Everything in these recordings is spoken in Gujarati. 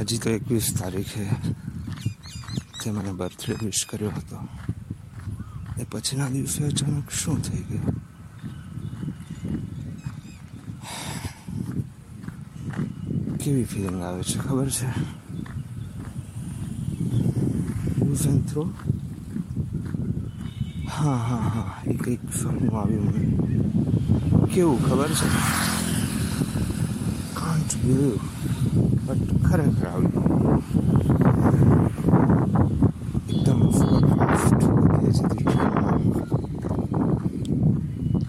હજી તો એકવીસ તારીખે તે મને બર્થડે વિશ કર્યો હતો, એ પછીના દિવસે અચાનક શું થઈ ગયું? કેવી ફિલિંગ આવે છે, ખબર છે? યુઝ એન્ડ થ્રો હા હા હા એ કંઈક સમજમાં આવ્યું મને. કેવું, ખબર છે? કાન્ટ બિલીવ બટ ખરેખર આવ્યું એકદમ સુપરફાસ્ટ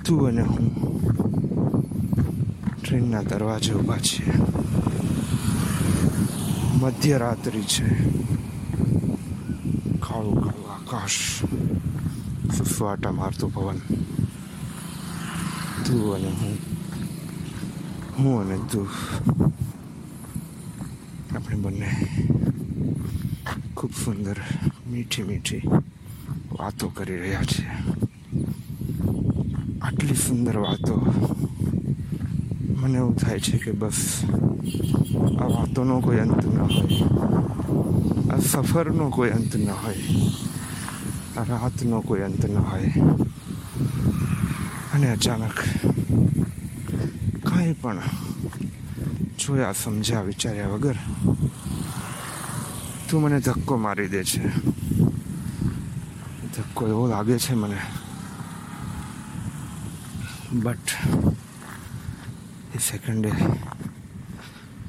તું અને હું ટ્રેનના દરવાજે ઊભા છીએ. મધ્યરાત્રિ છે. કાળું કાળું આકાશ. સુસવાટા મારતું પવન. તું અને હું હું અને તું આપણે બંને ખૂબ સુંદર મીઠી મીઠી વાતો કરી રહ્યા છીએ આટલી સુંદર વાતો મને એવું થાય છે કે બસ આ વાતોનો કોઈ અંત ન હોય આ સફરનો કોઈ અંત ન હોય આ રાતનો કોઈ અંત ન હોય અને અચાનક કાંઈ પણ જોયા, સમજ્યા, વિચાર્યા વગર તું મને ધક્કો મારી દે છે. ધક્કો એવો લાગે છે મને. બટ એ સેકન્ડે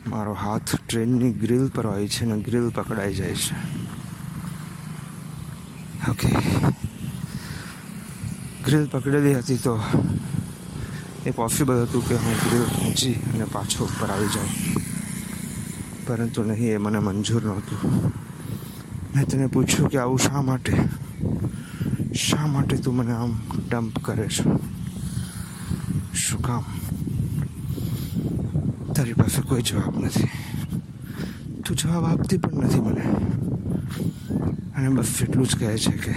મારો હાથ ટ્રેનની ગ્રીલ પર હોય છે અને ગ્રીલ પકડાઈ જાય છે. ઓકે ગ્રીલ પકડેલી હતી તો એ પોસિબલ હતું કે હું ગ્રીલ ખેંચી અને પાછો ઉપર આવી જાઉં. પરંતુ નહીં, એ મને મંજૂર નહોતું. મેં તને પૂછ્યું કે આવું શા માટે? શા માટે તું મને આમ ડમ્પ કરે છો? શું કામ? તારી પાસે કોઈ જવાબ નથી. તું જવાબ આપતી પણ નથી મને. અને બસ એટલું જ કહે છે કે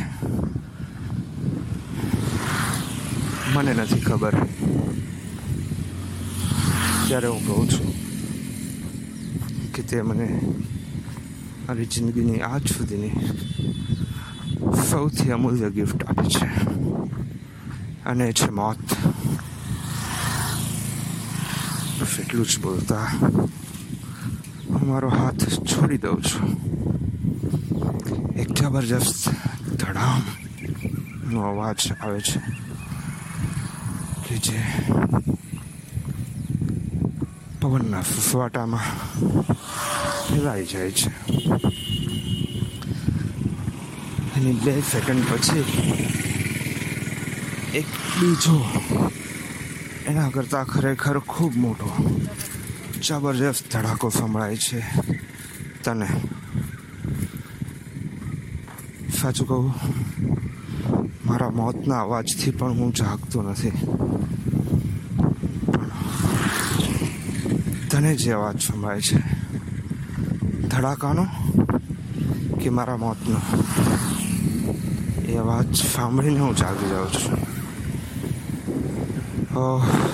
મને નથી ખબર. ત્યારે હું કહું છું. કે તે મને મારી જિંદગીની આજ સુધીની સૌથી અમૂલ્ય ગિફ્ટ આપી છે. અને છે મોત. એટલું જ બોલતા હું મારો હાથ છોડી દઉં છું. એક જબરજસ્ત ધડામ નો અવાજ આવે છે. કે જે પવનના ફૂફવાટામાં ફેલાઈ જાય છે. અને બે સેકન્ડ પછી એક બીજો એના કરતાં ખરેખર ખૂબ મોટો જબરજસ્ત ધડાકો સંભળાય છે. તને સાચું કહું? મારા મોતના અવાજથી પણ હું જાગતો નથી. તને જે અવાજ સંભળાય છે. ધડાકાનો કે મારા મોતનો? એ અવાજ સાંભળીને હું જાગી જાઉં છું. ઓહ.